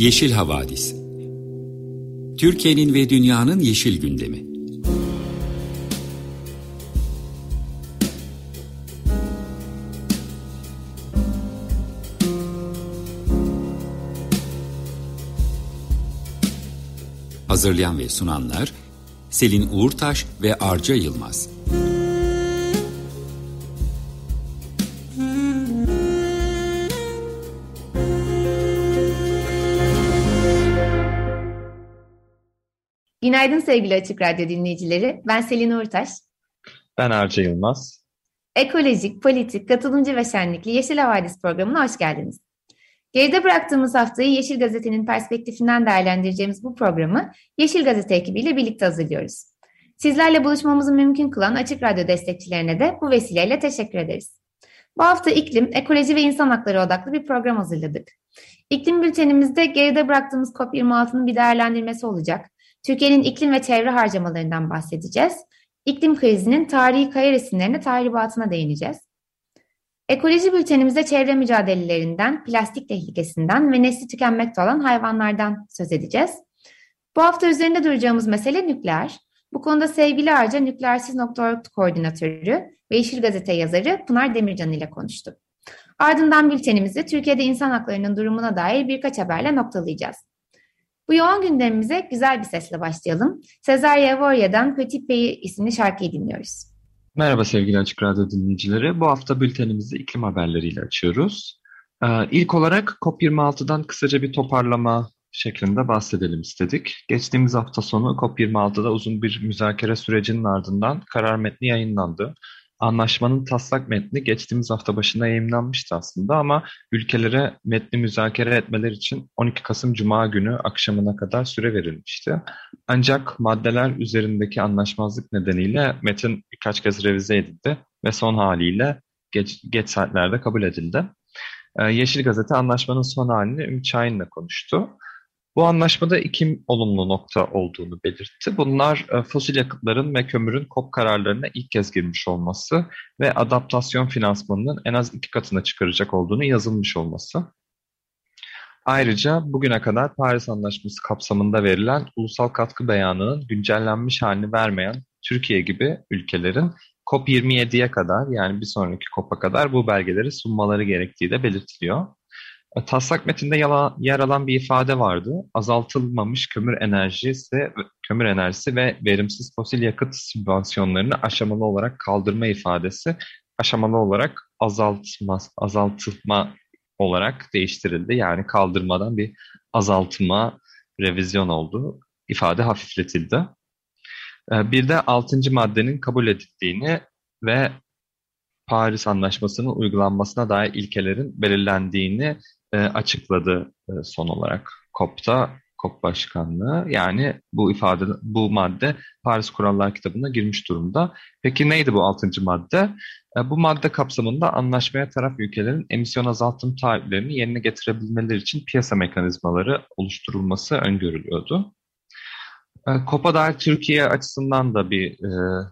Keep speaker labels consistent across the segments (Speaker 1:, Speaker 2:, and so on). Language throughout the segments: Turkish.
Speaker 1: Yeşil Havadis Türkiye'nin ve dünyanın yeşil gündemi. Hazırlayan ve sunanlar Selin Uğurtaş ve Arca Yılmaz.
Speaker 2: Günaydın sevgili Açık Radyo dinleyicileri. Ben Selin Uğurtaş.
Speaker 3: Ben Arca Yılmaz.
Speaker 2: Ekolojik, politik, katılımcı ve şenlikli Yeşil Havadis programına hoş geldiniz. Geride bıraktığımız haftayı Yeşil Gazete'nin perspektifinden değerlendireceğimiz bu programı Yeşil Gazete ekibiyle birlikte hazırlıyoruz. Sizlerle buluşmamızı mümkün kılan Açık Radyo destekçilerine de bu vesileyle teşekkür ederiz. Bu hafta iklim, ekoloji ve insan hakları odaklı bir program hazırladık. İklim bültenimizde geride bıraktığımız COP26'nın bir değerlendirmesi olacak. Türkiye'nin iklim ve çevre harcamalarından bahsedeceğiz. İklim krizinin tarihi kaya resimlerine tahribatına değineceğiz. Ekoloji bültenimizde çevre mücadelelerinden, plastik tehlikesinden ve nesli tükenmekte olan hayvanlardan söz edeceğiz. Bu hafta üzerinde duracağımız mesele nükleer. Bu konuda sevgili Arca Nükleersiz.org koordinatörü ve Yeşil Gazete yazarı Pınar Demircan ile konuştuk. Ardından bültenimizi Türkiye'de insan haklarının durumuna dair birkaç haberle noktalayacağız. Bu yoğun gündemimize güzel bir sesle başlayalım. Sezar Yavorya'dan Petit Pays isimli şarkıyı dinliyoruz.
Speaker 3: Merhaba sevgili Açık Radyo dinleyicileri. Bu hafta bültenimizi iklim haberleriyle açıyoruz. Ee, ilk olarak COP26'dan kısaca bir toparlama şeklinde bahsedelim istedik. Geçtiğimiz hafta sonu COP26'da uzun bir müzakere sürecinin ardından karar metni yayınlandı. Anlaşmanın taslak metni geçtiğimiz hafta başında yayınlanmıştı aslında ama ülkelere metni müzakere etmeler için 12 Kasım Cuma günü akşamına kadar süre verilmişti. Ancak maddeler üzerindeki anlaşmazlık nedeniyle metin birkaç kez revize edildi ve son haliyle geç, geç saatlerde kabul edildi. Ee, Yeşil Gazete anlaşmanın son halini Ümit Şahin'le konuştu. Bu anlaşmada iki olumlu nokta olduğunu belirtti. Bunlar e, fosil yakıtların ve kömürün COP kararlarına ilk kez girmiş olması ve adaptasyon finansmanının en az iki katına çıkaracak olduğunu yazılmış olması. Ayrıca bugüne kadar Paris Anlaşması kapsamında verilen ulusal katkı beyanının güncellenmiş halini vermeyen Türkiye gibi ülkelerin COP27'ye kadar yani bir sonraki COP'a kadar bu belgeleri sunmaları gerektiği de belirtiliyor. Taslak metinde yer alan bir ifade vardı. Azaltılmamış kömür enerjisi, kömür enerjisi ve verimsiz fosil yakıt sübvansiyonlarını aşamalı olarak kaldırma ifadesi aşamalı olarak azaltma, azaltılma olarak değiştirildi. Yani kaldırmadan bir azaltma, revizyon oldu. İfade hafifletildi. E, bir de altıncı maddenin kabul edildiğini ve Paris Anlaşması'nın uygulanmasına dair ilkelerin belirlendiğini e, açıkladı e, son olarak COP'ta COP Başkanlığı. Yani bu ifade, bu madde Paris Kurallar kitabına girmiş durumda. Peki neydi bu altıncı madde? E, bu madde kapsamında anlaşmaya taraf ülkelerin emisyon azaltım taahhütlerini yerine getirebilmeleri için piyasa mekanizmaları oluşturulması öngörülüyordu. E, COP'a dair Türkiye açısından da bir e,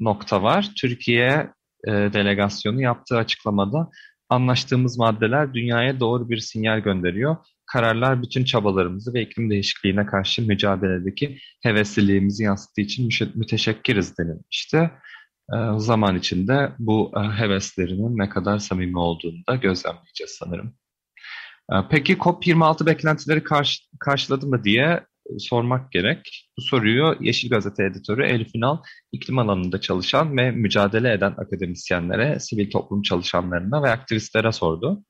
Speaker 3: nokta var. Türkiye e, delegasyonu yaptığı açıklamada Anlaştığımız maddeler dünyaya doğru bir sinyal gönderiyor. Kararlar bütün çabalarımızı ve iklim değişikliğine karşı mücadeledeki hevesliliğimizi yansıttığı için müteşekkiriz denilmişti. E, zaman içinde bu e, heveslerinin ne kadar samimi olduğunu da gözlemleyeceğiz sanırım. E, peki COP26 beklentileri karşı, karşıladı mı diye sormak gerek. Bu soruyu Yeşil Gazete editörü Elif Ünal, iklim alanında çalışan ve mücadele eden akademisyenlere, sivil toplum çalışanlarına ve aktivistlere sordu.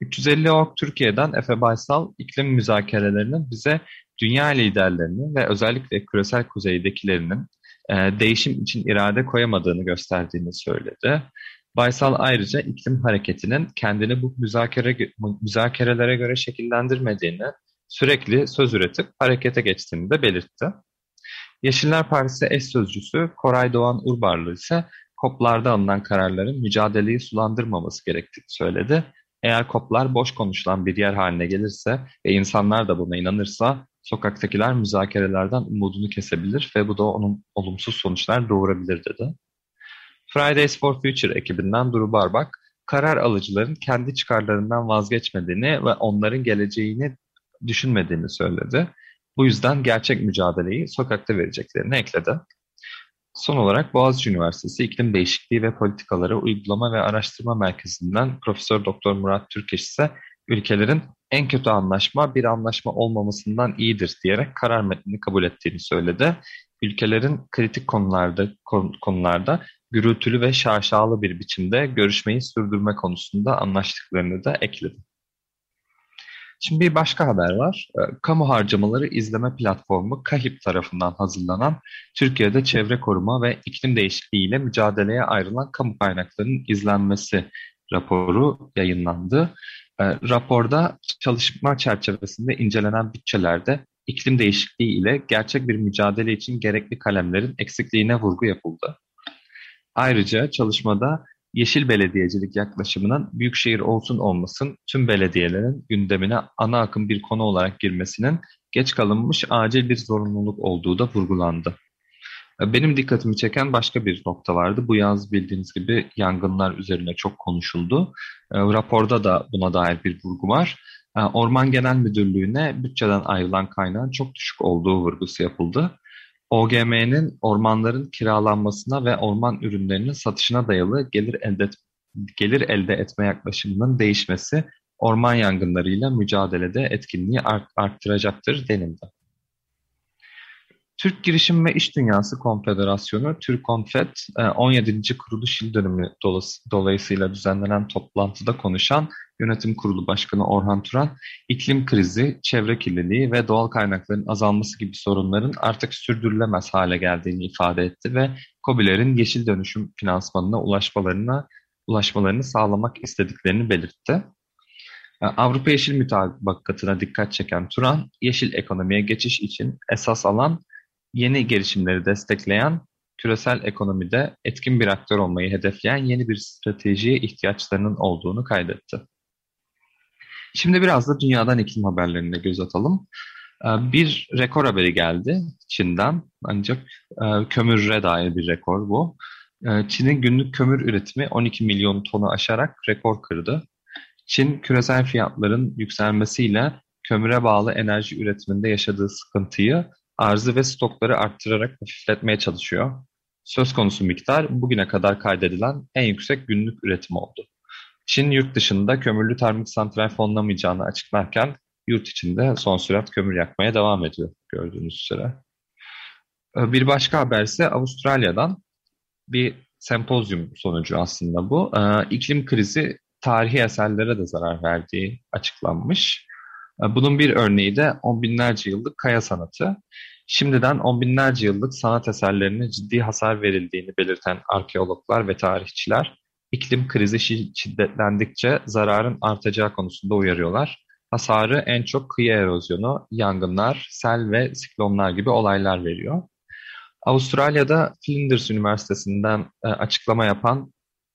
Speaker 3: 350 Ok Türkiye'den Efe Baysal, iklim müzakerelerinin bize dünya liderlerinin ve özellikle küresel kuzeydekilerinin e, değişim için irade koyamadığını gösterdiğini söyledi. Baysal ayrıca iklim hareketinin kendini bu müzakere, müzakerelere göre şekillendirmediğini sürekli söz üretip harekete geçtiğini de belirtti. Yeşiller Partisi eş sözcüsü Koray Doğan Urbarlı ise COP'larda alınan kararların mücadeleyi sulandırmaması gerektiğini söyledi. Eğer COP'lar boş konuşulan bir yer haline gelirse ve insanlar da buna inanırsa sokaktakiler müzakerelerden umudunu kesebilir ve bu da onun olumsuz sonuçlar doğurabilir dedi. Fridays for Future ekibinden Duru Barbak, karar alıcıların kendi çıkarlarından vazgeçmediğini ve onların geleceğini düşünmediğini söyledi. Bu yüzden gerçek mücadeleyi sokakta vereceklerini ekledi. Son olarak Boğaziçi Üniversitesi İklim Değişikliği ve Politikaları Uygulama ve Araştırma Merkezi'nden Profesör Doktor Murat Türkeş ise ülkelerin en kötü anlaşma bir anlaşma olmamasından iyidir diyerek karar metnini kabul ettiğini söyledi. Ülkelerin kritik konularda konularda gürültülü ve şaşalı bir biçimde görüşmeyi sürdürme konusunda anlaştıklarını da ekledi. Şimdi bir başka haber var. Ee, kamu harcamaları izleme platformu KAHİP tarafından hazırlanan Türkiye'de çevre koruma ve iklim değişikliği ile mücadeleye ayrılan kamu kaynaklarının izlenmesi raporu yayınlandı. Ee, raporda çalışma çerçevesinde incelenen bütçelerde iklim değişikliği ile gerçek bir mücadele için gerekli kalemlerin eksikliğine vurgu yapıldı. Ayrıca çalışmada yeşil belediyecilik yaklaşımının büyükşehir olsun olmasın tüm belediyelerin gündemine ana akım bir konu olarak girmesinin geç kalınmış acil bir zorunluluk olduğu da vurgulandı. Benim dikkatimi çeken başka bir nokta vardı. Bu yaz bildiğiniz gibi yangınlar üzerine çok konuşuldu. Raporda da buna dair bir vurgu var. Orman Genel Müdürlüğü'ne bütçeden ayrılan kaynağın çok düşük olduğu vurgusu yapıldı. OGM'nin ormanların kiralanmasına ve orman ürünlerinin satışına dayalı gelir elde, gelir elde etme yaklaşımının değişmesi orman yangınlarıyla mücadelede etkinliği art, arttıracaktır denildi. Türk Girişim ve İş Dünyası Konfederasyonu, TÜRKONFED, 17. E, kuruluş yıl dönümü dolayısıyla düzenlenen toplantıda konuşan Yönetim Kurulu Başkanı Orhan Turan, iklim krizi, çevre kirliliği ve doğal kaynakların azalması gibi sorunların artık sürdürülemez hale geldiğini ifade etti ve COBİ'lerin yeşil dönüşüm finansmanına ulaşmalarına ulaşmalarını sağlamak istediklerini belirtti. E, Avrupa Yeşil Mütabakatı'na dikkat çeken Turan, yeşil ekonomiye geçiş için esas alan yeni gelişimleri destekleyen, küresel ekonomide etkin bir aktör olmayı hedefleyen yeni bir stratejiye ihtiyaçlarının olduğunu kaydetti. Şimdi biraz da dünyadan iklim haberlerine göz atalım. Ee, bir rekor haberi geldi Çin'den ancak e, kömüre dair bir rekor bu. Ee, Çin'in günlük kömür üretimi 12 milyon tonu aşarak rekor kırdı. Çin küresel fiyatların yükselmesiyle kömüre bağlı enerji üretiminde yaşadığı sıkıntıyı arzı ve stokları arttırarak hafifletmeye çalışıyor. Söz konusu miktar bugüne kadar kaydedilen en yüksek günlük üretim oldu. Çin yurt dışında kömürlü termik santral fonlamayacağını açıklarken yurt içinde son sürat kömür yakmaya devam ediyor gördüğünüz üzere. Ee, bir başka haber ise Avustralya'dan bir sempozyum sonucu aslında bu. Ee, iklim krizi tarihi eserlere de zarar verdiği açıklanmış. Ee, bunun bir örneği de on binlerce yıllık kaya sanatı. Şimdiden on binlerce yıllık sanat eserlerine ciddi hasar verildiğini belirten arkeologlar ve tarihçiler iklim krizi şiddetlendikçe zararın artacağı konusunda uyarıyorlar. Hasarı en çok kıyı erozyonu, yangınlar, sel ve siklonlar gibi olaylar veriyor. Avustralya'da Flinders Üniversitesi'nden e, açıklama yapan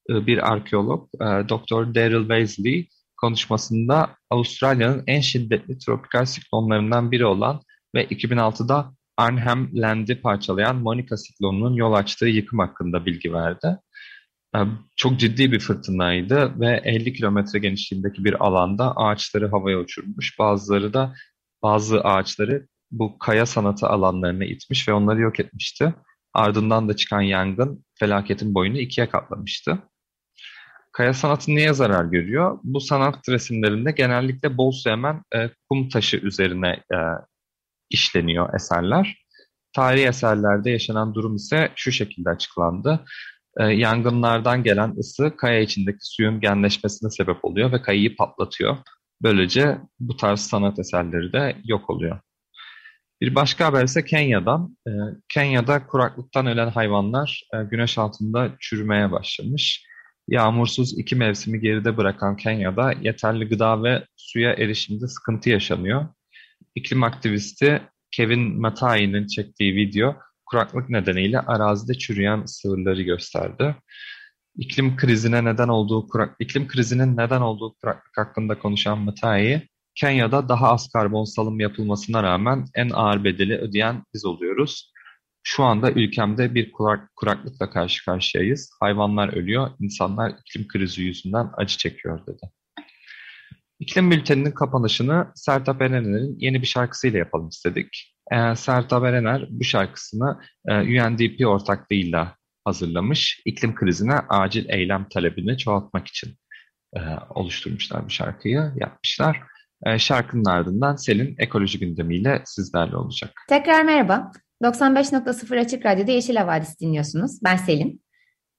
Speaker 3: e, bir arkeolog, e, Dr. Daryl Wesley, konuşmasında Avustralya'nın en şiddetli tropikal siklonlarından biri olan ve 2006'da Arnhem Land'i parçalayan Monica siklonunun yol açtığı yıkım hakkında bilgi verdi. Çok ciddi bir fırtınaydı ve 50 kilometre genişliğindeki bir alanda ağaçları havaya uçurmuş. Bazıları da bazı ağaçları bu kaya sanatı alanlarına itmiş ve onları yok etmişti. Ardından da çıkan yangın felaketin boyunu ikiye katlamıştı. Kaya sanatı niye zarar görüyor? Bu sanat resimlerinde genellikle bol su emen e, kum taşı üzerine e, işleniyor eserler. Tarihi eserlerde yaşanan durum ise şu şekilde açıklandı. E, yangınlardan gelen ısı kaya içindeki suyun genleşmesine sebep oluyor ve kayayı patlatıyor. Böylece bu tarz sanat eserleri de yok oluyor. Bir başka haber ise Kenya'dan. E, Kenya'da kuraklıktan ölen hayvanlar e, güneş altında çürümeye başlamış. Yağmursuz iki mevsimi geride bırakan Kenya'da yeterli gıda ve suya erişimde sıkıntı yaşanıyor. İklim aktivisti Kevin Matai'nin çektiği video kuraklık nedeniyle arazide çürüyen sığırları gösterdi. İklim krizine neden olduğu kurak, iklim krizinin neden olduğu kuraklık hakkında konuşan Matai, Kenya'da daha az karbon salım yapılmasına rağmen en ağır bedeli ödeyen biz oluyoruz. Şu anda ülkemde bir kurak, kuraklıkla karşı karşıyayız. Hayvanlar ölüyor, insanlar iklim krizi yüzünden acı çekiyor dedi. İklim bülteninin kapanışını Sertab Erener'in yeni bir şarkısıyla yapalım istedik. Ee, Sertab Erener bu şarkısını e, UNDP ortaklığıyla hazırlamış. İklim krizine acil eylem talebini çoğaltmak için e, oluşturmuşlar bu şarkıyı, yapmışlar. E, şarkının ardından Selin ekoloji gündemiyle sizlerle olacak.
Speaker 2: Tekrar merhaba. 95.0 Açık Radyo'da Yeşil Havadis dinliyorsunuz. Ben Selin.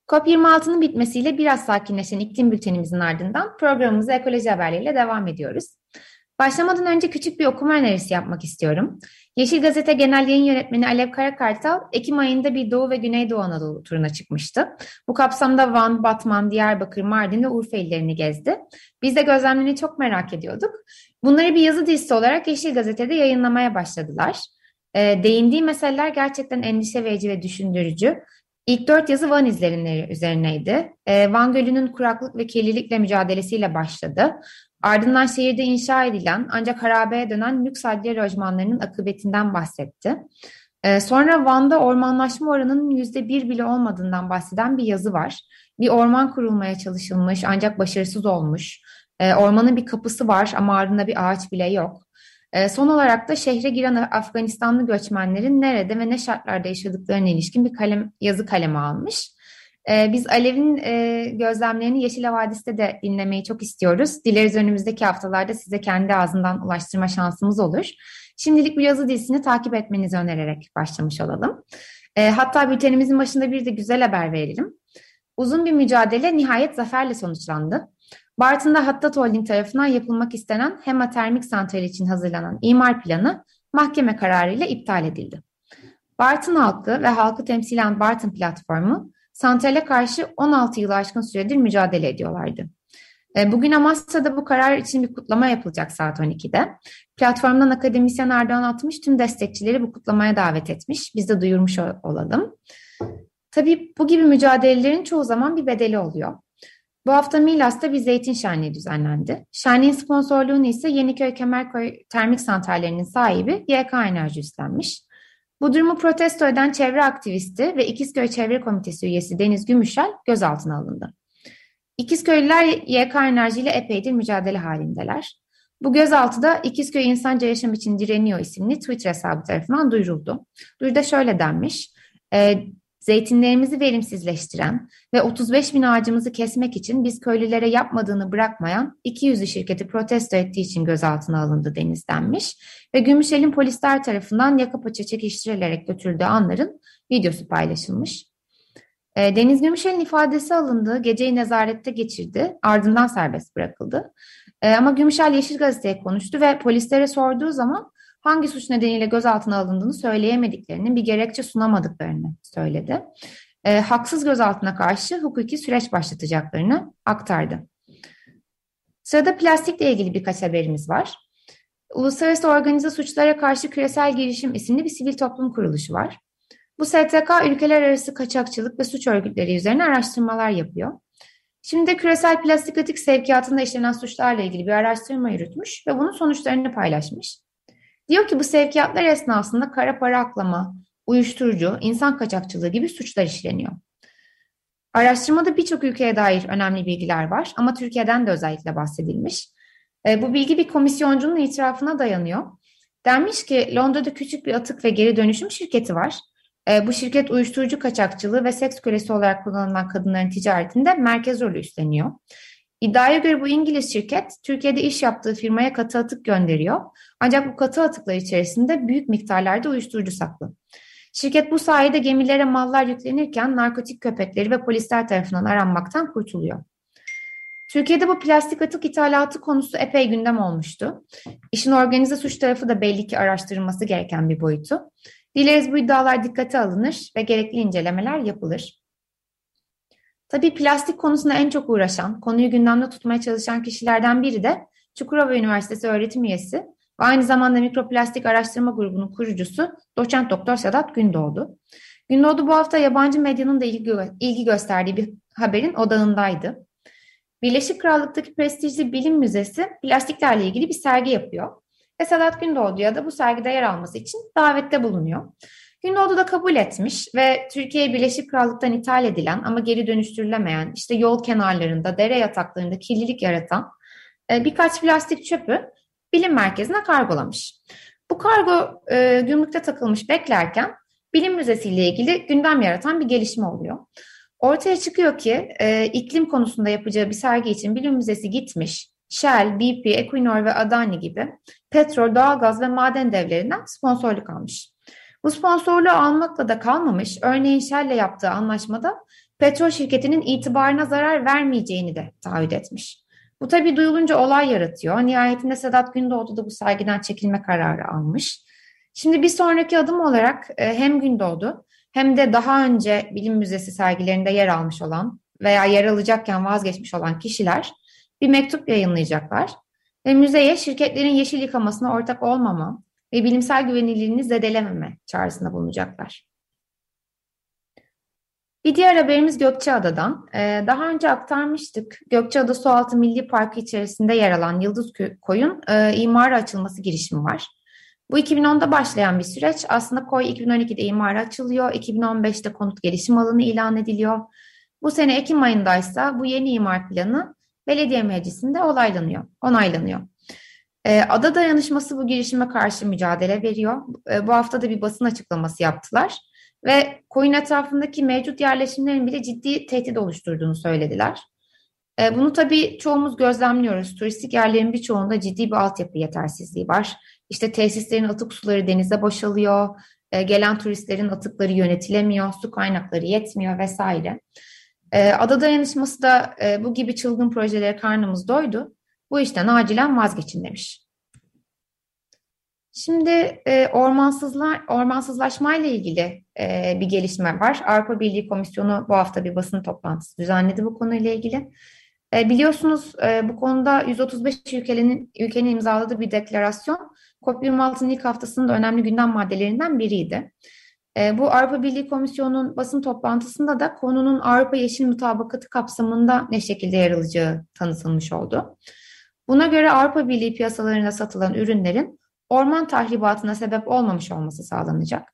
Speaker 2: COP26'nın bitmesiyle biraz sakinleşen iklim bültenimizin ardından programımıza ekoloji haberleriyle devam ediyoruz. Başlamadan önce küçük bir okuma önerisi yapmak istiyorum. Yeşil Gazete Genel Yayın Yönetmeni Alev Karakartal, Ekim ayında bir Doğu ve Güneydoğu Anadolu turuna çıkmıştı. Bu kapsamda Van, Batman, Diyarbakır, Mardin ve Urfa illerini gezdi. Biz de gözlemlerini çok merak ediyorduk. Bunları bir yazı dizisi olarak Yeşil Gazete'de yayınlamaya başladılar. E, değindiği meseleler gerçekten endişe verici ve düşündürücü. İlk dört yazı Van izlerinleri üzerineydi. E, Van Gölü'nün kuraklık ve kirlilikle mücadelesiyle başladı. Ardından şehirde inşa edilen ancak harabeye dönen lüks adliye lojmanlarının akıbetinden bahsetti. E, sonra Van'da ormanlaşma oranının yüzde bir bile olmadığından bahseden bir yazı var. Bir orman kurulmaya çalışılmış ancak başarısız olmuş. E, ormanın bir kapısı var ama ardında bir ağaç bile yok. E, son olarak da şehre giren Afganistanlı göçmenlerin nerede ve ne şartlarda yaşadıklarına ilişkin bir kalem, yazı kaleme almış. E, biz Alev'in e, gözlemlerini Yeşil Havadis'te de dinlemeyi çok istiyoruz. Dileriz önümüzdeki haftalarda size kendi ağzından ulaştırma şansımız olur. Şimdilik bu yazı dizisini takip etmenizi önererek başlamış olalım. E, hatta bültenimizin başında bir de güzel haber verelim. Uzun bir mücadele nihayet zaferle sonuçlandı. Bartın'da Hattat Holding tarafından yapılmak istenen HEMA termik santral için hazırlanan imar planı mahkeme kararıyla iptal edildi. Bartın halkı ve halkı temsilen Bartın platformu santrale karşı 16 yıl aşkın süredir mücadele ediyorlardı. E, bugün Amasya'da bu karar için bir kutlama yapılacak saat 12'de. Platformdan akademisyen Erdoğan atmış tüm destekçileri bu kutlamaya davet etmiş. Biz de duyurmuş olalım. Tabii bu gibi mücadelelerin çoğu zaman bir bedeli oluyor. Bu hafta Milas'ta bir zeytin şenliği düzenlendi. Şenliğin sponsorluğunu ise Yeniköy Kemerköy termik santrallerinin sahibi YK Enerji üstlenmiş. Bu durumu protesto eden çevre aktivisti ve İkizköy Çevre Komitesi üyesi Deniz Gümüşel gözaltına alındı. İkizköylüler YK Enerji ile epeydir mücadele halindeler. Bu gözaltı da İkizköy İnsanca Yaşam için Direniyor isimli Twitter hesabı tarafından duyuruldu. Duyuruda şöyle denmiş, e, zeytinlerimizi verimsizleştiren ve 35 bin ağacımızı kesmek için biz köylülere yapmadığını bırakmayan 200'lü şirketi protesto ettiği için gözaltına alındı Deniz denmiş ve Gümüşel'in polisler tarafından yaka paça çekiştirilerek götürüldüğü anların videosu paylaşılmış. E, Deniz Gümüşel'in ifadesi alındı, geceyi nezarette geçirdi, ardından serbest bırakıldı. E, ama Gümüşel Yeşil Gazete'ye konuştu ve polislere sorduğu zaman hangi suç nedeniyle gözaltına alındığını söyleyemediklerini, bir gerekçe sunamadıklarını söyledi. E, haksız gözaltına karşı hukuki süreç başlatacaklarını aktardı. Sırada plastikle ilgili birkaç haberimiz var. Uluslararası Organize Suçlara Karşı Küresel Girişim isimli bir sivil toplum kuruluşu var. Bu STK ülkeler arası kaçakçılık ve suç örgütleri üzerine araştırmalar yapıyor. Şimdi de küresel plastik atık sevkiyatında işlenen suçlarla ilgili bir araştırma yürütmüş ve bunun sonuçlarını paylaşmış. Diyor ki bu sevkiyatlar esnasında kara para aklama, uyuşturucu, insan kaçakçılığı gibi suçlar işleniyor. Araştırmada birçok ülkeye dair önemli bilgiler var ama Türkiye'den de özellikle bahsedilmiş. E, bu bilgi bir komisyoncunun itirafına dayanıyor. Denmiş ki Londra'da küçük bir atık ve geri dönüşüm şirketi var. E, bu şirket uyuşturucu kaçakçılığı ve seks kölesi olarak kullanılan kadınların ticaretinde merkez rolü üstleniyor. İddiaya göre bu İngiliz şirket Türkiye'de iş yaptığı firmaya katı atık gönderiyor. Ancak bu katı atıklar içerisinde büyük miktarlarda uyuşturucu saklı. Şirket bu sayede gemilere mallar yüklenirken narkotik köpekleri ve polisler tarafından aranmaktan kurtuluyor. Türkiye'de bu plastik atık ithalatı konusu epey gündem olmuştu. İşin organize suç tarafı da belli ki araştırılması gereken bir boyutu. Dileriz bu iddialar dikkate alınır ve gerekli incelemeler yapılır. Tabii plastik konusunda en çok uğraşan, konuyu gündemde tutmaya çalışan kişilerden biri de Çukurova Üniversitesi öğretim üyesi ve aynı zamanda Mikroplastik Araştırma Grubu'nun kurucusu doçent doktor Sedat Gündoğdu. Gündoğdu bu hafta yabancı medyanın da ilgi, ilgi gösterdiği bir haberin odağındaydı. Birleşik Krallık'taki prestijli bilim müzesi plastiklerle ilgili bir sergi yapıyor. Ve Sedat Gündoğdu'ya da bu sergide yer alması için davette bulunuyor. Gündoğdu da kabul etmiş ve Türkiye'ye Birleşik Krallık'tan ithal edilen ama geri dönüştürülemeyen, işte yol kenarlarında, dere yataklarında kirlilik yaratan e, birkaç plastik çöpü bilim merkezine kargolamış. Bu kargo e, gümrükte takılmış beklerken bilim müzesiyle ilgili gündem yaratan bir gelişme oluyor. Ortaya çıkıyor ki e, iklim konusunda yapacağı bir sergi için bilim müzesi gitmiş. Shell, BP, Equinor ve Adani gibi petrol, doğalgaz ve maden devlerinden sponsorluk almış. Bu sponsorluğu almakla da kalmamış. Örneğin Shell'le yaptığı anlaşmada petrol şirketinin itibarına zarar vermeyeceğini de taahhüt etmiş. Bu tabii duyulunca olay yaratıyor. Nihayetinde Sedat Gündoğdu da bu sergiden çekilme kararı almış. Şimdi bir sonraki adım olarak e, hem Gündoğdu hem de daha önce bilim müzesi sergilerinde yer almış olan veya yer alacakken vazgeçmiş olan kişiler bir mektup yayınlayacaklar. Ve müzeye şirketlerin yeşil yıkamasına ortak olmama ve bilimsel güvenilirliğini zedelememe çağrısında bulunacaklar. Bir diğer haberimiz Gökçeada'dan. Ee, daha önce aktarmıştık. Gökçeada Sualtı Milli Parkı içerisinde yer alan Yıldız Koyun e, imara açılması girişimi var. Bu 2010'da başlayan bir süreç. Aslında koy 2012'de imara açılıyor. 2015'te konut gelişim alanı ilan ediliyor. Bu sene Ekim ayındaysa bu yeni imar planı belediye meclisinde olaylanıyor, onaylanıyor. E, Ada Dayanışması bu girişime karşı mücadele veriyor. E, bu hafta da bir basın açıklaması yaptılar. Ve koyun etrafındaki mevcut yerleşimlerin bile ciddi tehdit oluşturduğunu söylediler. E, bunu tabii çoğumuz gözlemliyoruz. Turistik yerlerin birçoğunda ciddi bir altyapı yetersizliği var. İşte tesislerin atık suları denize boşalıyor, gelen turistlerin atıkları yönetilemiyor, su kaynakları yetmiyor vesaire. Ada dayanışması da e, bu gibi çılgın projelere karnımız doydu. Bu işten acilen vazgeçin demiş. Şimdi e, ormansızlar, ormansızlaşma ile ilgili e, bir gelişme var. Avrupa Birliği Komisyonu bu hafta bir basın toplantısı düzenledi bu konuyla ilgili. E, biliyorsunuz e, bu konuda 135 ülkenin, ülkenin imzaladığı bir deklarasyon COP26'nın ilk haftasının da önemli gündem maddelerinden biriydi. E, bu Avrupa Birliği Komisyonu'nun basın toplantısında da konunun Avrupa Yeşil Mutabakatı kapsamında ne şekilde yer alacağı tanıtılmış oldu. Buna göre Avrupa Birliği piyasalarında satılan ürünlerin orman tahribatına sebep olmamış olması sağlanacak.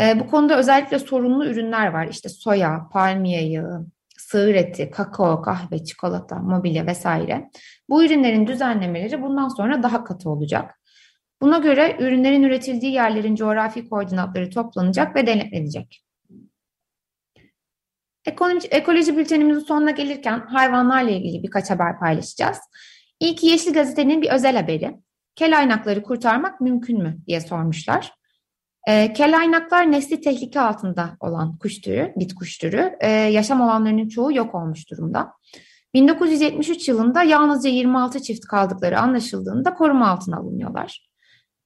Speaker 2: E, bu konuda özellikle sorunlu ürünler var. İşte soya, palmiye yağı, sığır eti, kakao, kahve, çikolata, mobilya vesaire. Bu ürünlerin düzenlemeleri bundan sonra daha katı olacak. Buna göre ürünlerin üretildiği yerlerin coğrafi koordinatları toplanacak ve denetlenecek. Ekoloji, ekoloji bültenimizin sonuna gelirken hayvanlarla ilgili birkaç haber paylaşacağız. İlk Yeşil Gazete'nin bir özel haberi. Kelaynakları kurtarmak mümkün mü diye sormuşlar. E, kelaynaklar nesli tehlike altında olan kuş türü, bit kuş türü. E, yaşam alanlarının çoğu yok olmuş durumda. 1973 yılında yalnızca 26 çift kaldıkları anlaşıldığında koruma altına alınıyorlar.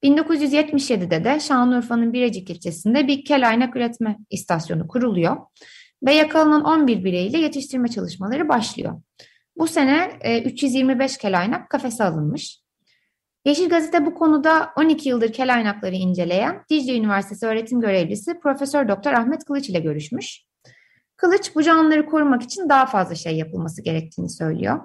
Speaker 2: 1977'de de Şanlıurfa'nın Birecik ilçesinde bir kelaynak üretme istasyonu kuruluyor ve yakalanan 11 bireyle yetiştirme çalışmaları başlıyor. Bu sene 325 e, kelaynak kafese alınmış. Yeşil Gazete bu konuda 12 yıldır kelaynakları inceleyen Dicle Üniversitesi öğretim görevlisi Profesör Doktor Ahmet Kılıç ile görüşmüş. Kılıç bu canlıları korumak için daha fazla şey yapılması gerektiğini söylüyor.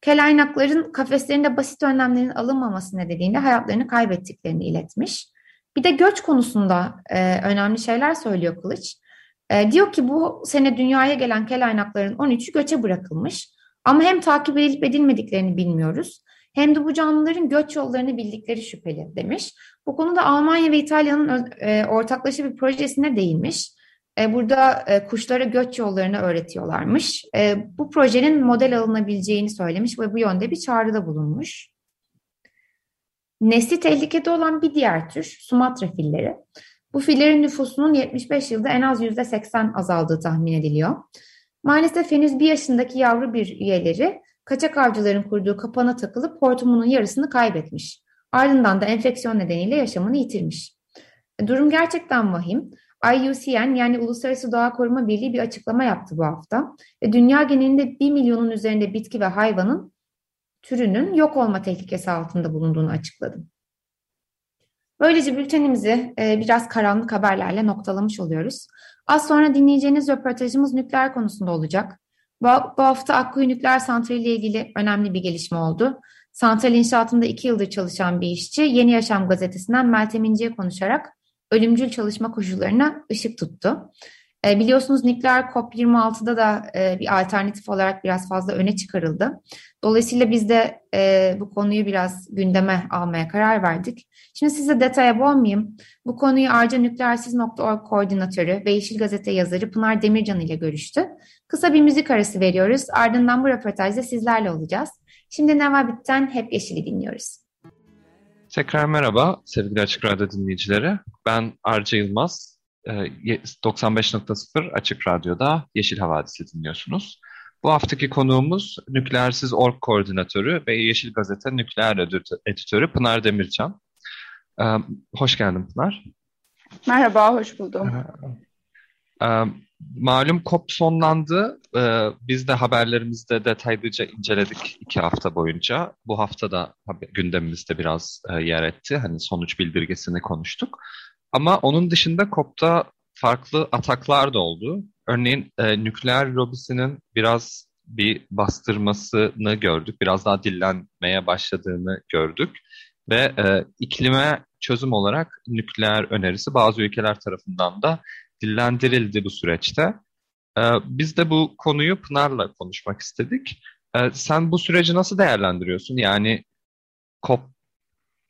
Speaker 2: Kelaynakların kafeslerinde basit önlemlerin alınmaması nedeniyle hayatlarını kaybettiklerini iletmiş. Bir de göç konusunda e, önemli şeyler söylüyor Kılıç. E, diyor ki bu sene dünyaya gelen kelaynakların 13'ü göçe bırakılmış. Ama hem takip edilip edilmediklerini bilmiyoruz hem de bu canlıların göç yollarını bildikleri şüpheli demiş. Bu konuda Almanya ve İtalya'nın e, ortaklaşa bir projesine değinmiş. E, burada e, kuşlara göç yollarını öğretiyorlarmış. Bu projenin model alınabileceğini söylemiş ve bu yönde bir çağrıda bulunmuş. Nesli tehlikede olan bir diğer tür Sumatra filleri. Bu fillerin nüfusunun 75 yılda en az %80 azaldığı tahmin ediliyor. Maalesef henüz bir yaşındaki yavru bir üyeleri kaçak avcıların kurduğu kapana takılıp hortumunun yarısını kaybetmiş. Ardından da enfeksiyon nedeniyle yaşamını yitirmiş. E, durum gerçekten vahim. IUCN yani Uluslararası Doğa Koruma Birliği bir açıklama yaptı bu hafta. Ve dünya genelinde 1 milyonun üzerinde bitki ve hayvanın türünün yok olma tehlikesi altında bulunduğunu açıkladı. Böylece bültenimizi e, biraz karanlık haberlerle noktalamış oluyoruz. Az sonra dinleyeceğiniz röportajımız nükleer konusunda olacak. Bu, bu hafta Akkuyu Nükleer Santrali ile ilgili önemli bir gelişme oldu. Santral inşaatında iki yıldır çalışan bir işçi Yeni Yaşam gazetesinden Meltem İnci'ye konuşarak ölümcül çalışma koşullarına ışık tuttu. E, biliyorsunuz nükleer COP26'da da e, bir alternatif olarak biraz fazla öne çıkarıldı. Dolayısıyla biz de e, bu konuyu biraz gündeme almaya karar verdik. Şimdi size detaya boğmayayım. Bu konuyu arcanükleersiz.org koordinatörü ve Yeşil Gazete yazarı Pınar Demircan ile görüştü. Kısa bir müzik arası veriyoruz. Ardından bu röportajda sizlerle olacağız. Şimdi Neva Bit'ten Hep Yeşil'i dinliyoruz.
Speaker 3: Tekrar merhaba sevgili Açık Radyo dinleyicileri. Ben Arca Yılmaz. 95.0 Açık Radyo'da Yeşil Havadisi dinliyorsunuz. Bu haftaki konuğumuz Nükleersiz Org Koordinatörü ve Yeşil Gazete Nükleer Editörü Pınar Demircan. Hoş geldin Pınar.
Speaker 4: Merhaba, hoş buldum.
Speaker 3: Malum COP sonlandı. Ee, biz de haberlerimizde detaylıca inceledik iki hafta boyunca. Bu hafta da gündemimizde biraz e, yer etti. Hani sonuç bildirgesini konuştuk. Ama onun dışında COP'ta farklı ataklar da oldu. Örneğin e, nükleer lobisinin biraz bir bastırmasını gördük. Biraz daha dillenmeye başladığını gördük. Ve e, iklime çözüm olarak nükleer önerisi bazı ülkeler tarafından da dillendirildi bu süreçte. Ee, biz de bu konuyu Pınar'la konuşmak istedik. Ee, sen bu süreci nasıl değerlendiriyorsun? Yani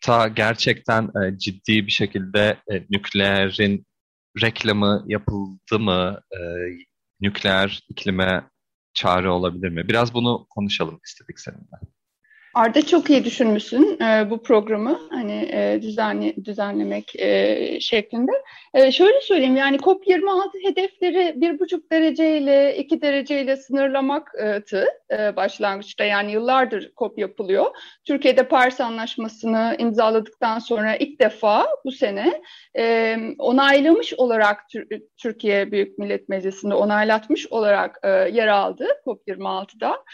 Speaker 3: COP'ta gerçekten e, ciddi bir şekilde e, nükleerin reklamı yapıldı mı? E, nükleer iklime çare olabilir mi? Biraz bunu konuşalım istedik seninle.
Speaker 4: Arda çok iyi düşünmüşsün e, bu programı hani e, düzenli düzenlemek e, şeklinde. E, şöyle söyleyeyim yani COP26 hedefleri bir buçuk dereceyle iki dereceyle sınırlamaktı e, başlangıçta yani yıllardır COP yapılıyor. Türkiye'de Paris Anlaşması'nı imzaladıktan sonra ilk defa bu sene e, onaylamış olarak Türkiye Büyük Millet Meclisi'nde onaylatmış olarak e, yer aldı COP26'da.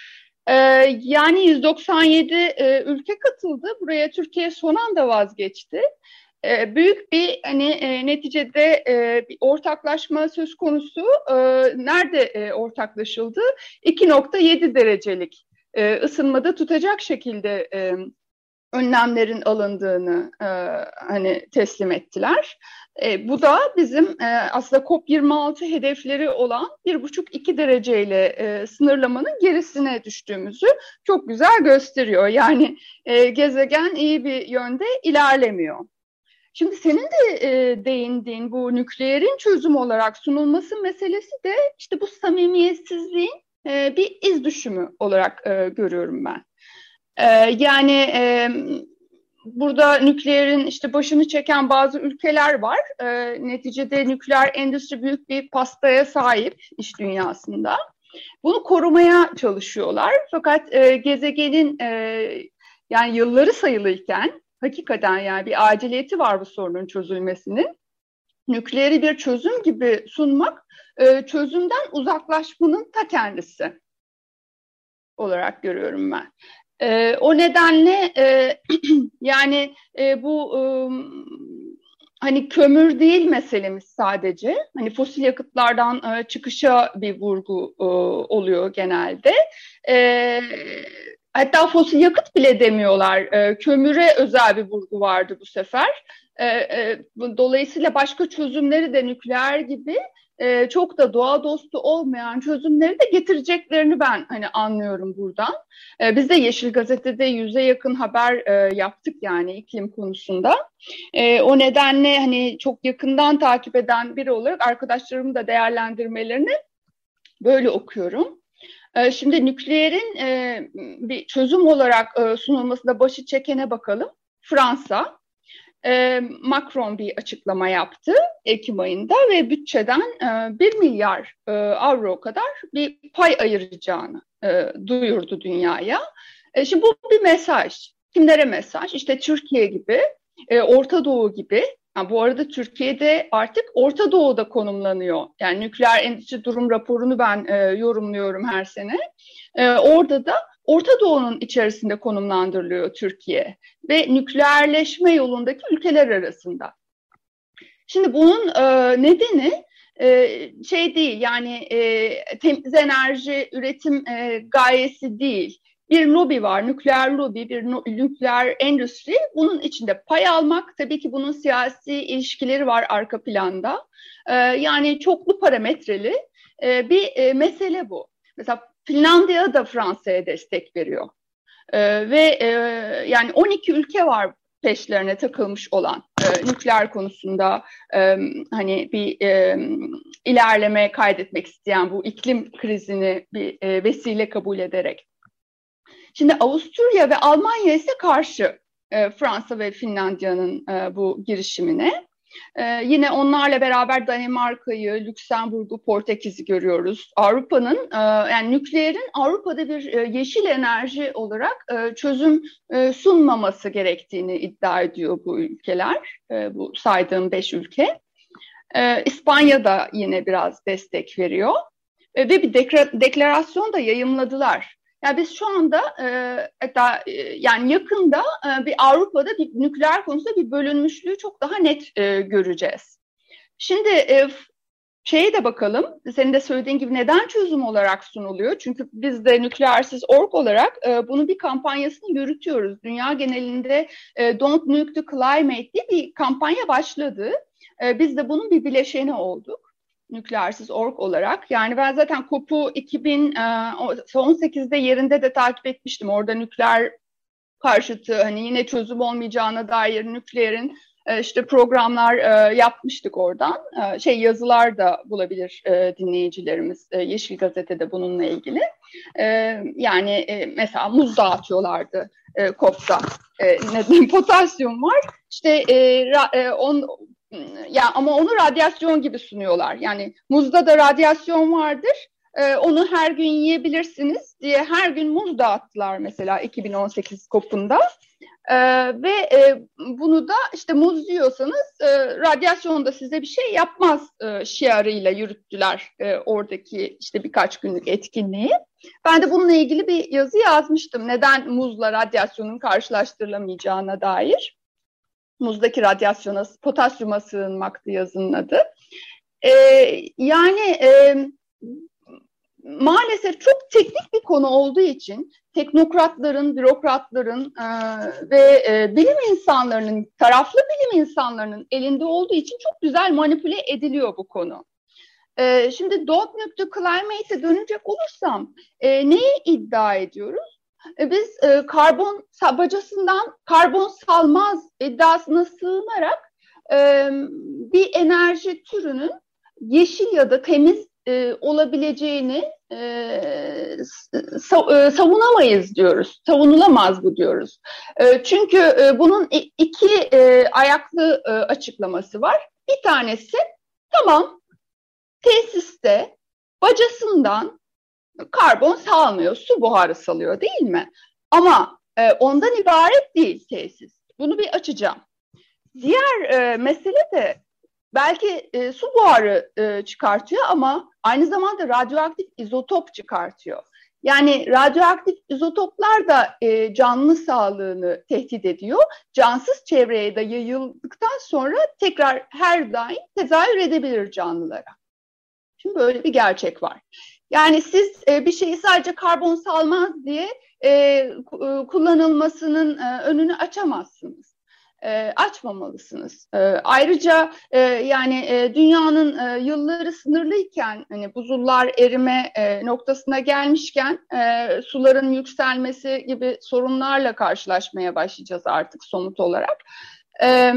Speaker 4: Ee, yani 197 e, ülke katıldı. Buraya Türkiye son anda vazgeçti. Ee, büyük bir hani e, neticede e, bir ortaklaşma söz konusu. E, nerede ortaklaşıldı? 2.7 derecelik ısınmada tutacak şekilde önlemlerin alındığını hani teslim ettiler. Bu da bizim e, aslında COP26 hedefleri olan 1,5-2 dereceyle e, sınırlamanın gerisine düştüğümüzü çok güzel gösteriyor. Yani e, gezegen iyi bir yönde ilerlemiyor. Şimdi senin de e, değindiğin bu nükleerin çözüm olarak sunulması meselesi de işte bu samimiyetsizliğin e, bir iz düşümü olarak e, görüyorum ben. E, yani e, burada nükleerin işte başını çeken bazı ülkeler var. E, neticede nükleer endüstri büyük bir pastaya sahip iş dünyasında. Bunu korumaya çalışıyorlar. Fakat e, gezegenin e, yani yılları sayılıyken hakikaten yani bir aciliyeti var bu sorunun çözülmesinin. Nükleeri bir çözüm gibi sunmak e, çözümden uzaklaşmanın ta kendisi olarak görüyorum ben. E, o nedenle e, yani e, bu e, hani kömür değil meselemiz sadece. Hani fosil yakıtlardan e, çıkışa bir vurgu e, oluyor genelde. E, hatta fosil yakıt bile demiyorlar. E, kömüre özel bir vurgu vardı bu sefer. E, e, dolayısıyla başka çözümleri de nükleer gibi e, çok da doğa dostu olmayan çözümleri de getireceklerini ben hani anlıyorum buradan. E, biz de Yeşil Gazete'de yüze yakın haber e, yaptık yani iklim konusunda. E, o nedenle hani çok yakından takip eden biri olarak arkadaşlarımın da değerlendirmelerini böyle okuyorum. Şimdi nükleerin e, bir çözüm olarak e, sunulmasında başı çekene bakalım. Fransa, e, Macron bir açıklama yaptı Ekim ayında ve bütçeden e, 1 milyar e, avro kadar bir pay ayıracağını e, duyurdu dünyaya. E, şimdi bu bir mesaj. Kimlere mesaj? İşte Türkiye gibi, Orta Doğu gibi. Yani bu arada Türkiye'de artık Orta Doğu'da konumlanıyor. Yani nükleer endüstri durum raporunu ben e, yorumluyorum her sene. E, orada da Orta Doğu'nun içerisinde konumlandırılıyor Türkiye ve nükleerleşme yolundaki ülkeler arasında. Şimdi bunun e, nedeni e, şey değil yani e, temiz enerji üretim e, gayesi değil. Bir lobi var, nükleer lobi, bir nükleer endüstri. Bunun içinde pay almak, tabii ki bunun siyasi ilişkileri var arka planda. E, yani çoklu parametreli e, bir e, mesele bu. Mesela Finlandiya da Fransa'ya destek veriyor. E, ve e, yani 12 ülke var peşlerine takılmış olan e, nükleer konusunda e, hani bir e, ilerleme kaydetmek isteyen bu iklim krizini bir e, vesile kabul ederek. Şimdi Avusturya ve Almanya ise karşı e, Fransa ve Finlandiya'nın e, bu girişimine. Ee, yine onlarla beraber Danimarka'yı, Lüksemburg'u, Portekiz'i görüyoruz. Avrupa'nın e, yani nükleerin Avrupa'da bir e, yeşil enerji olarak e, çözüm e, sunmaması gerektiğini iddia ediyor bu ülkeler, e, bu saydığım beş ülke. E, İspanya da yine biraz destek veriyor e, ve bir deklarasyon da yayımladılar. Yani biz şu anda e, hatta e, yani yakında e, bir Avrupa'da bir nükleer konusunda bir bölünmüşlüğü çok daha net e, göreceğiz. Şimdi e, şeye de bakalım. Senin de söylediğin gibi neden çözüm olarak sunuluyor? Çünkü biz de nükleersiz org olarak e, bunun bir kampanyasını yürütüyoruz. Dünya genelinde e, Don't Nuke the Climate diye bir kampanya başladı. E, biz de bunun bir bileşeni olduk nükleersiz org olarak. Yani ben zaten KOP'u 2018'de e, yerinde de takip etmiştim. Orada nükleer karşıtı hani yine çözüm olmayacağına dair nükleerin e, işte programlar e, yapmıştık oradan. Şey yazılar da bulabilir dinleyicilerimiz Yeşil Gazete'de bununla ilgili. Yani mesela muz dağıtıyorlardı KOP'ta. Potasyum var. İşte on, ya ama onu radyasyon gibi sunuyorlar. Yani muzda da radyasyon vardır. Ee, onu her gün yiyebilirsiniz diye her gün muz dağıttılar mesela 2018 kopunda. Ee, ve e, bunu da işte muz yiyorsanız e, radyasyon da size bir şey yapmaz e, şiarıyla yürüttüler e, oradaki işte birkaç günlük etkinliği. Ben de bununla ilgili bir yazı yazmıştım. Neden muzla radyasyonun karşılaştırılamayacağına dair muzdaki radyasyona, potasyuma sığınmaktı yazının adı. E, yani e, maalesef çok teknik bir konu olduğu için teknokratların, bürokratların e, ve e, bilim insanlarının, taraflı bilim insanlarının elinde olduğu için çok güzel manipüle ediliyor bu konu. E, şimdi Don't Nuke Climate'e dönecek olursam e, neyi iddia ediyoruz? E, biz e, karbon bacasından karbon salmaz iddiasına sığınarak e, bir enerji türünün yeşil ya da temiz e, olabileceğini e, e, savunamayız diyoruz. Savunulamaz bu diyoruz. E, çünkü e, bunun iki e, ayaklı e, açıklaması var. Bir tanesi tamam tesiste bacasından karbon salmıyor, su buharı salıyor değil mi? Ama e, ondan ibaret değil tesis. Bunu bir açacağım. Diğer e, mesele de belki e, su buharı e, çıkartıyor ama aynı zamanda radyoaktif izotop çıkartıyor. Yani radyoaktif izotoplar da e, canlı sağlığını tehdit ediyor. Cansız çevreye de yayıldıktan sonra tekrar her daim tezahür edebilir canlılara. Şimdi böyle bir gerçek var. Yani siz e, bir şeyi sadece karbon salmaz diye e, e, kullanılmasının e, önünü açamazsınız. E, açmamalısınız. E, ayrıca e, yani e, dünyanın e, yılları sınırlıyken hani buzullar erime e, noktasına gelmişken e, suların yükselmesi gibi sorunlarla karşılaşmaya başlayacağız artık somut olarak. E,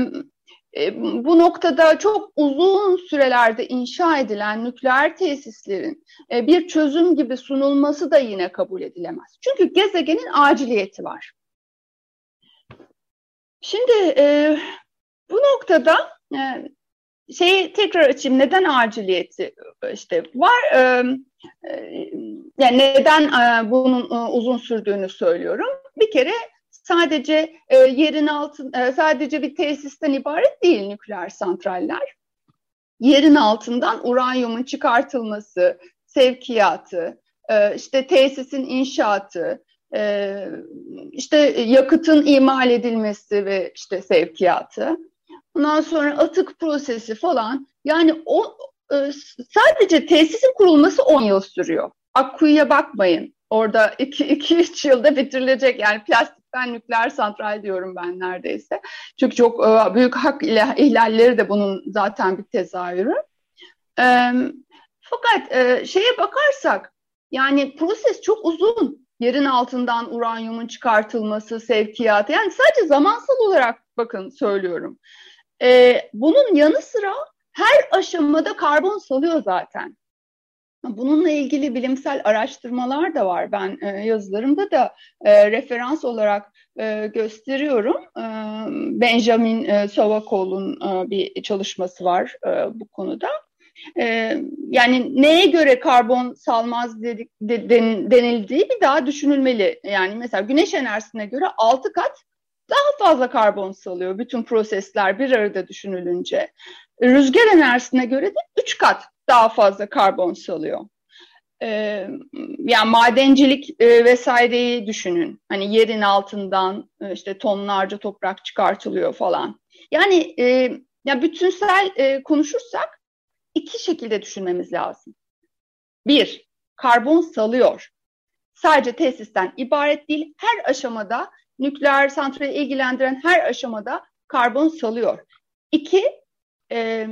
Speaker 4: e, bu noktada çok uzun sürelerde inşa edilen nükleer tesislerin e, bir çözüm gibi sunulması da yine kabul edilemez. Çünkü gezegenin aciliyeti var. Şimdi e, bu noktada e, şeyi tekrar açayım. Neden aciliyeti işte var? Yani neden bunun uzun sürdüğünü söylüyorum. Bir kere sadece e, yerin altın e, sadece bir tesisten ibaret değil nükleer santraller. Yerin altından uranyumun çıkartılması, sevkiyatı, e, işte tesisin inşaatı, e, işte yakıtın imal edilmesi ve işte sevkiyatı. Ondan sonra atık prosesi falan. Yani o e, sadece tesisin kurulması 10 yıl sürüyor. Akkuyu'ya bakmayın. Orada 2-3 yılda bitirilecek yani plastikten nükleer santral diyorum ben neredeyse. Çünkü çok e, büyük hak ihlalleri de bunun zaten bir tezahürü. E, fakat e, şeye bakarsak yani proses çok uzun. Yerin altından uranyumun çıkartılması, sevkiyatı yani sadece zamansal olarak bakın söylüyorum. E, bunun yanı sıra her aşamada karbon salıyor zaten. Bununla ilgili bilimsel araştırmalar da var. Ben e, yazılarımda da e, referans olarak e, gösteriyorum. E, Benjamin e, Sovakol'un e, bir çalışması var e, bu konuda. E, yani neye göre karbon salmaz dedik, de, den, denildiği bir daha düşünülmeli. Yani mesela güneş enerjisine göre 6 kat daha fazla karbon salıyor bütün prosesler bir arada düşünülünce. Rüzgar enerjisine göre de 3 kat daha fazla karbon salıyor. Ee, yani madencilik e, vesaireyi düşünün. Hani yerin altından e, işte tonlarca toprak çıkartılıyor falan. Yani e, ya bütünsel e, konuşursak iki şekilde düşünmemiz lazım. Bir, karbon salıyor. Sadece tesisten ibaret değil, her aşamada nükleer santrali ilgilendiren her aşamada karbon salıyor. İki, e,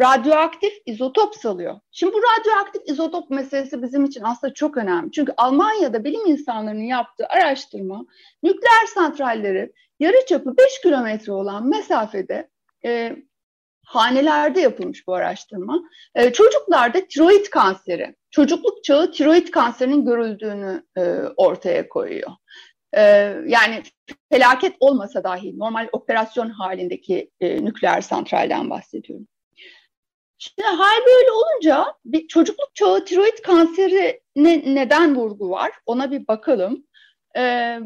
Speaker 4: radyoaktif izotop salıyor. Şimdi bu radyoaktif izotop meselesi bizim için aslında çok önemli. Çünkü Almanya'da bilim insanlarının yaptığı araştırma nükleer santralleri yarı çapı 5 kilometre olan mesafede e, hanelerde yapılmış bu araştırma. E, çocuklarda tiroid kanseri, çocukluk çağı tiroid kanserinin görüldüğünü e, ortaya koyuyor. E, yani felaket olmasa dahi normal operasyon halindeki e, nükleer santralden bahsediyorum. Şimdi hal böyle olunca bir çocukluk çağı tiroid kanseri ne, neden vurgu var ona bir bakalım. Ee,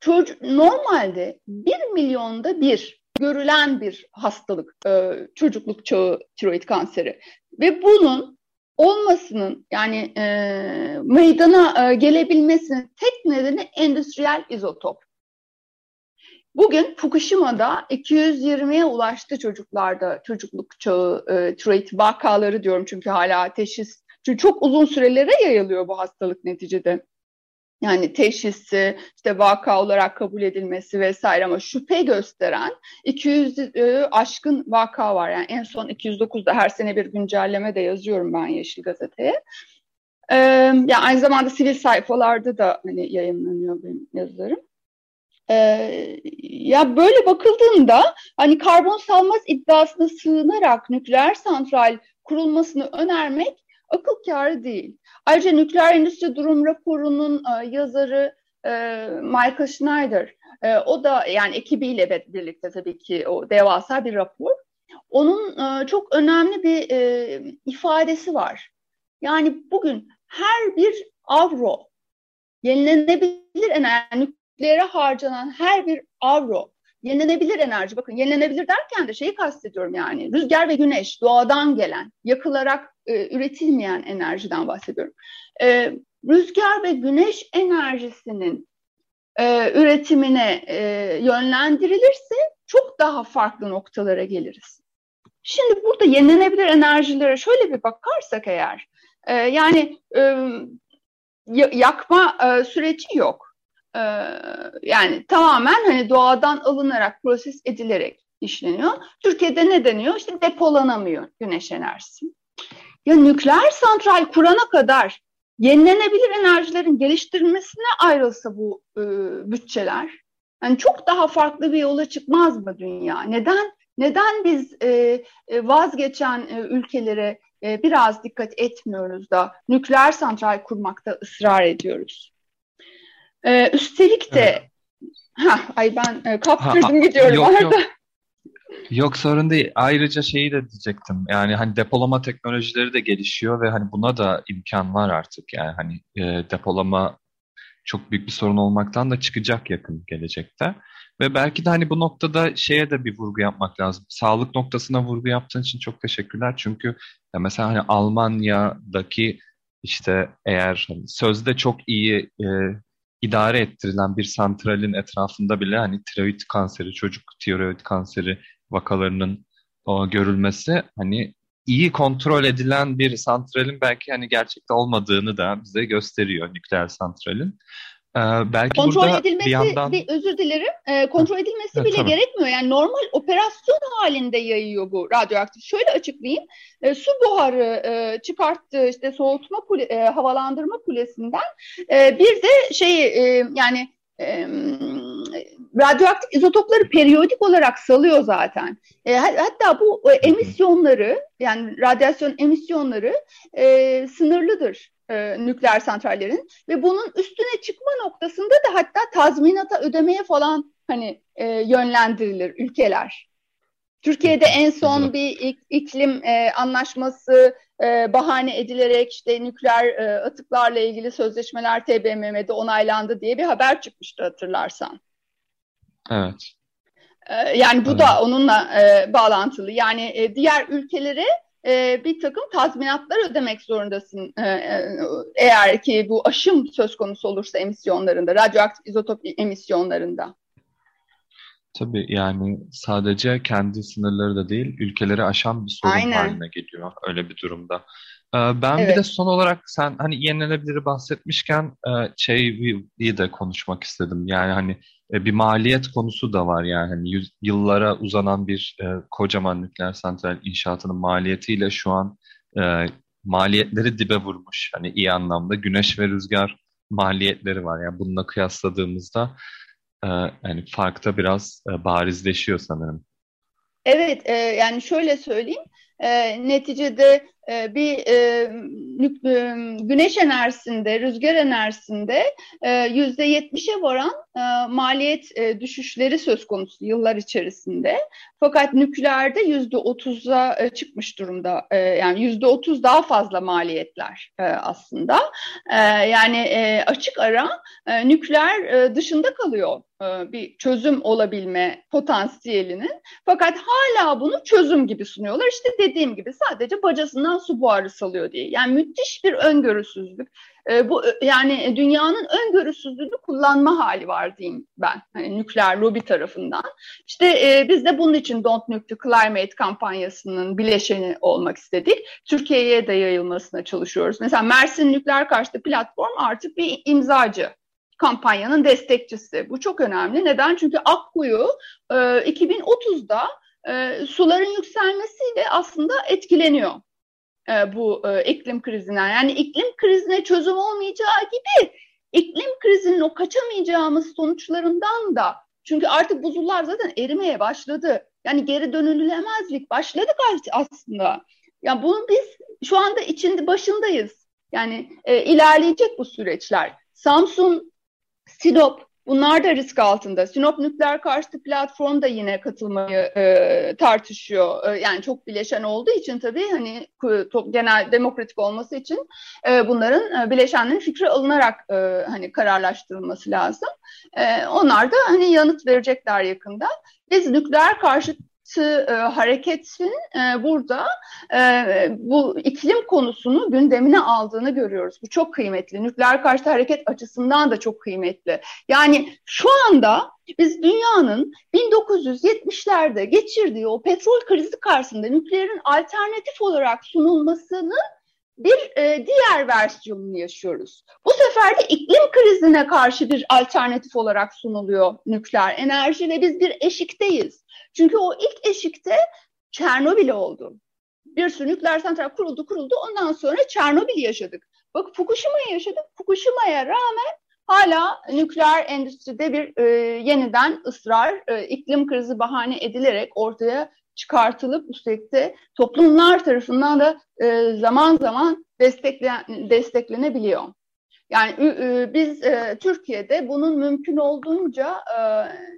Speaker 4: çocuk, normalde bir milyonda bir görülen bir hastalık e, çocukluk çağı tiroid kanseri ve bunun olmasının yani e, meydana e, gelebilmesinin tek nedeni endüstriyel izotop. Bugün Fukushima'da 220'ye ulaştı çocuklarda çocukluk çağı e, tiroid vakaları diyorum çünkü hala teşhis. Çünkü çok uzun sürelere yayılıyor bu hastalık neticede. Yani teşhisi, işte vaka olarak kabul edilmesi vesaire ama şüphe gösteren 200 e, aşkın vaka var. Yani en son 209'da her sene bir güncelleme de yazıyorum ben Yeşil Gazete'ye. Ee, yani aynı zamanda sivil sayfalarda da hani yayınlanıyor benim yazılarım. Ee, ya böyle bakıldığında hani karbon salmaz iddiasına sığınarak nükleer santral kurulmasını önermek akıl kârı değil. Ayrıca nükleer endüstri durum raporunun e, yazarı e, Michael Schneider, e, o da yani ekibiyle birlikte tabii ki o devasa bir rapor. Onun çok önemli bir ifadesi var. Yani bugün her bir avro yenilenebilir enerji nükleere harcanan her bir avro yenilenebilir enerji. Bakın yenilenebilir derken de şeyi kastediyorum yani rüzgar ve güneş doğadan gelen, yakılarak e, üretilmeyen enerjiden bahsediyorum. E, rüzgar ve güneş enerjisinin e, üretimine e, yönlendirilirse çok daha farklı noktalara geliriz. Şimdi burada yenilenebilir enerjilere şöyle bir bakarsak eğer, e, yani e, yakma e, süreci yok yani tamamen hani doğadan alınarak, proses edilerek işleniyor. Türkiye'de ne deniyor? İşte depolanamıyor güneş enerjisi. Ya nükleer santral kurana kadar yenilenebilir enerjilerin geliştirilmesine ayrılsa bu e, bütçeler, yani çok daha farklı bir yola çıkmaz mı dünya? Neden neden biz e vazgeçen e, ülkelere e, biraz dikkat etmiyoruz da nükleer santral kurmakta ısrar ediyoruz? Ee, üstelik de evet. ha, ay ben e, kaptırdım ha, gidiyorum. Yok, yok.
Speaker 3: Yok sorun değil. Ayrıca şeyi de diyecektim. Yani hani depolama teknolojileri de gelişiyor ve hani buna da imkan var artık. Yani hani e, depolama çok büyük bir sorun olmaktan da çıkacak yakın gelecekte. Ve belki de hani bu noktada şeye de bir vurgu yapmak lazım. Sağlık noktasına vurgu yaptığın için çok teşekkürler. Çünkü ya mesela hani Almanya'daki işte eğer hani sözde çok iyi e, idare ettirilen bir santralin etrafında bile hani tiroid kanseri, çocuk tiroid kanseri vakalarının o, görülmesi hani iyi kontrol edilen bir santralin belki hani gerçekte olmadığını da bize gösteriyor nükleer santralin.
Speaker 4: Ee, belki kontrol burada edilmesi, bir yandan... Bir, özür dilerim, e, kontrol edilmesi evet, bile tabii. gerekmiyor. Yani normal operasyon halinde yayıyor bu radyoaktif. Şöyle açıklayayım, e, su buharı e, çıkarttı işte soğutma kule, e, havalandırma kulesinden e, bir de şey e, yani e, radyoaktif izotopları periyodik olarak salıyor zaten. E, hatta bu e, emisyonları yani radyasyon emisyonları e, sınırlıdır e, nükleer santrallerin ve bunun üstüne çıkma noktasında da hatta tazminata ödemeye falan hani e, yönlendirilir ülkeler. Türkiye'de en son bir ik, iklim e, anlaşması e, bahane edilerek işte nükleer e, atıklarla ilgili sözleşmeler TBMM'de onaylandı diye bir haber çıkmıştı hatırlarsan.
Speaker 3: Evet.
Speaker 4: E, yani bu evet. da onunla e, bağlantılı. Yani e, diğer ülkelere e, bir takım tazminatlar ödemek zorundasın e, e, eğer ki bu aşım söz konusu olursa emisyonlarında, radyoaktif izotop emisyonlarında.
Speaker 3: Tabii yani sadece kendi sınırları da değil, ülkeleri aşan bir sorun Aynen. haline geliyor öyle bir durumda. Ee, ben evet. bir de son olarak sen hani yenilenebiliri bahsetmişken e, şeyi de konuşmak istedim. Yani hani e, bir maliyet konusu da var yani hani yüz, yıllara uzanan bir e, kocaman nükleer santral inşaatının maliyetiyle şu an maliyetleri dibe vurmuş. Hani iyi anlamda güneş ve rüzgar maliyetleri var. Yani bununla kıyasladığımızda yani farkta biraz barizleşiyor sanırım.
Speaker 4: Evet, yani şöyle söyleyeyim. neticede e, bir e, e, güneş enerjisinde, rüzgar enerjisinde yüzde yetmişe varan maliyet düşüşleri söz konusu yıllar içerisinde. Fakat nükleerde yüzde otuza çıkmış durumda. Yani yüzde otuz daha fazla maliyetler aslında. Yani açık ara nükleer dışında kalıyor bir çözüm olabilme potansiyelinin. Fakat hala bunu çözüm gibi sunuyorlar. İşte dediğim gibi sadece bacasından su buharı salıyor diye. Yani müthiş bir öngörüsüzlük. E, bu yani dünyanın öngörüsüzlüğünü kullanma hali var diyeyim ben. Hani nükleer lobi tarafından. İşte e, biz de bunun için Don't Nuke Climate kampanyasının bileşeni olmak istedik. Türkiye'ye de yayılmasına çalışıyoruz. Mesela Mersin Nükleer Karşıtı Platform artık bir imzacı kampanyanın destekçisi. Bu çok önemli. Neden? Çünkü Akkuyu e, 2030'da e, suların yükselmesiyle aslında etkileniyor e, bu e, iklim krizinden. Yani iklim krizine çözüm olmayacağı gibi iklim krizinin o kaçamayacağımız sonuçlarından da çünkü artık buzullar zaten erimeye başladı. Yani geri dönülemezlik başladı aslında. Yani bunu biz şu anda içinde başındayız. Yani e, ilerleyecek bu süreçler. Samsun, Sinop, Bunlar da risk altında. Sinop Nükleer Karşıtı Platform da yine katılmayı e, tartışıyor. E, yani çok bileşen olduğu için tabii hani top, genel demokratik olması için e, bunların e, bileşenlerin fikri alınarak e, hani kararlaştırılması lazım. E, onlar da hani yanıt verecekler yakında. Biz nükleer karşıt e, hareketin e, burada e, bu iklim konusunu gündemine aldığını görüyoruz. Bu çok kıymetli. Nükleer karşıtı hareket açısından da çok kıymetli. Yani şu anda biz dünyanın 1970'lerde geçirdiği o petrol krizi karşısında nükleerin alternatif olarak sunulmasının bir e, diğer versiyonunu yaşıyoruz. Bu sefer de iklim krizine karşı bir alternatif olarak sunuluyor nükleer enerji ve biz bir eşikteyiz. Çünkü o ilk eşikte Çernobil oldu. Bir sürü nükleer santral kuruldu kuruldu ondan sonra Çernobil yaşadık. Bak Fukushima'yı yaşadık. Fukushima'ya rağmen hala nükleer endüstride bir e, yeniden ısrar, e, iklim krizi bahane edilerek ortaya çıkartılıp üstelik de toplumlar tarafından da e, zaman zaman desteklen, desteklenebiliyor. Yani e, biz e, Türkiye'de bunun mümkün olduğunca e,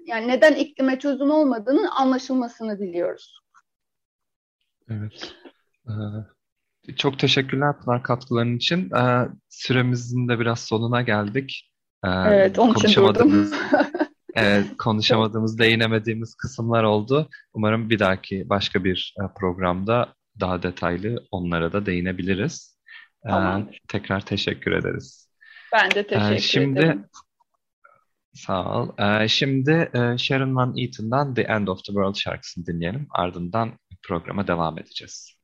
Speaker 4: yani neden iklime çözüm olmadığının anlaşılmasını diliyoruz.
Speaker 3: Evet. Ee, çok teşekkürler Pınar katkıların için. Ee, süremizin de biraz sonuna geldik.
Speaker 4: Ee, evet, onun için durdum.
Speaker 3: evet, konuşamadığımız, değinemediğimiz kısımlar oldu. Umarım bir dahaki başka bir programda daha detaylı onlara da değinebiliriz. Tamam. Ee, tekrar teşekkür ederiz.
Speaker 4: Ben de teşekkür ee,
Speaker 3: şimdi,
Speaker 4: ederim.
Speaker 3: Sağ ol. Ee, şimdi e, Sharon Van Eaton'dan The End of the World şarkısını dinleyelim. Ardından programa devam edeceğiz.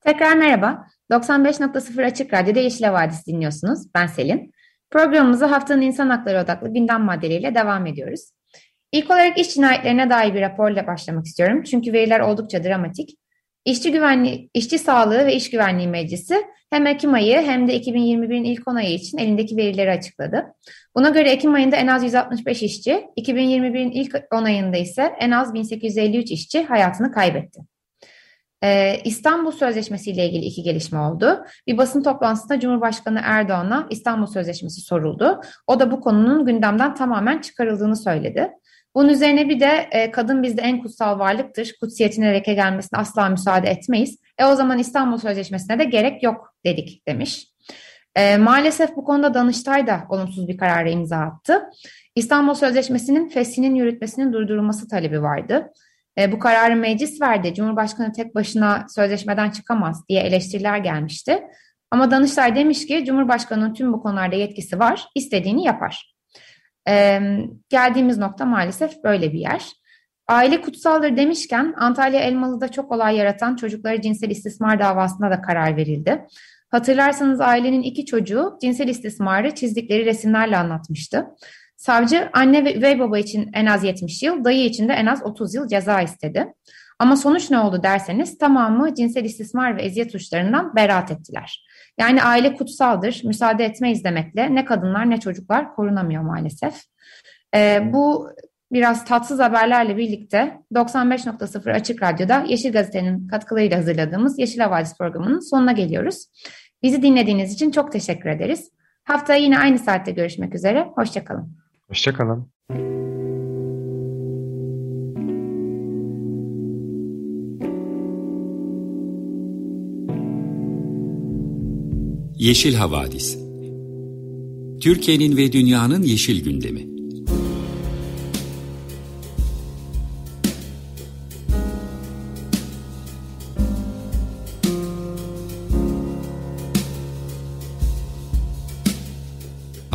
Speaker 2: Tekrar merhaba. 95.0 Açık Radyo'da Yeşil Havadis dinliyorsunuz. Ben Selin. Programımıza haftanın insan hakları odaklı gündem maddeleriyle devam ediyoruz. İlk olarak iş cinayetlerine dair bir raporla başlamak istiyorum. Çünkü veriler oldukça dramatik. İşçi Güvenliği, İşçi Sağlığı ve İş Güvenliği Meclisi hem Ekim ayı hem de 2021'in ilk 10 ayı için elindeki verileri açıkladı. Buna göre Ekim ayında en az 165 işçi, 2021'in ilk 10 ayında ise en az 1853 işçi hayatını kaybetti. Ee, İstanbul Sözleşmesi ile ilgili iki gelişme oldu. Bir basın toplantısında Cumhurbaşkanı Erdoğan'a İstanbul Sözleşmesi soruldu. O da bu konunun gündemden tamamen çıkarıldığını söyledi. Bunun üzerine bir de e, kadın bizde en kutsal varlıktır, kutsiyetine leke gelmesine asla müsaade etmeyiz. E o zaman İstanbul Sözleşmesi'ne de gerek yok dedik demiş. E, maalesef bu konuda Danıştay da olumsuz bir karara imza attı. İstanbul Sözleşmesi'nin feshinin yürütmesinin durdurulması talebi vardı. E, bu kararı meclis verdi. Cumhurbaşkanı tek başına sözleşmeden çıkamaz diye eleştiriler gelmişti. Ama Danıştay demiş ki Cumhurbaşkanı'nın tüm bu konularda yetkisi var, istediğini yapar. E, geldiğimiz nokta maalesef böyle bir yer. Aile kutsaldır demişken Antalya Elmalı'da çok olay yaratan çocukları cinsel istismar davasına da karar verildi. Hatırlarsanız ailenin iki çocuğu cinsel istismarı çizdikleri resimlerle anlatmıştı. Savcı anne ve üvey baba için en az 70 yıl, dayı için de en az 30 yıl ceza istedi. Ama sonuç ne oldu derseniz tamamı cinsel istismar ve eziyet suçlarından beraat ettiler. Yani aile kutsaldır, müsaade etmeyiz demekle ne kadınlar ne çocuklar korunamıyor maalesef. Ee, bu biraz tatsız haberlerle birlikte 95.0 Açık Radyo'da Yeşil Gazete'nin katkılarıyla hazırladığımız Yeşil Havadis programının sonuna geliyoruz. Bizi dinlediğiniz için çok teşekkür ederiz. Haftaya yine aynı saatte görüşmek üzere. Hoşçakalın.
Speaker 3: Hoşçakalın.
Speaker 1: Yeşil Havadis Türkiye'nin ve dünyanın yeşil gündemi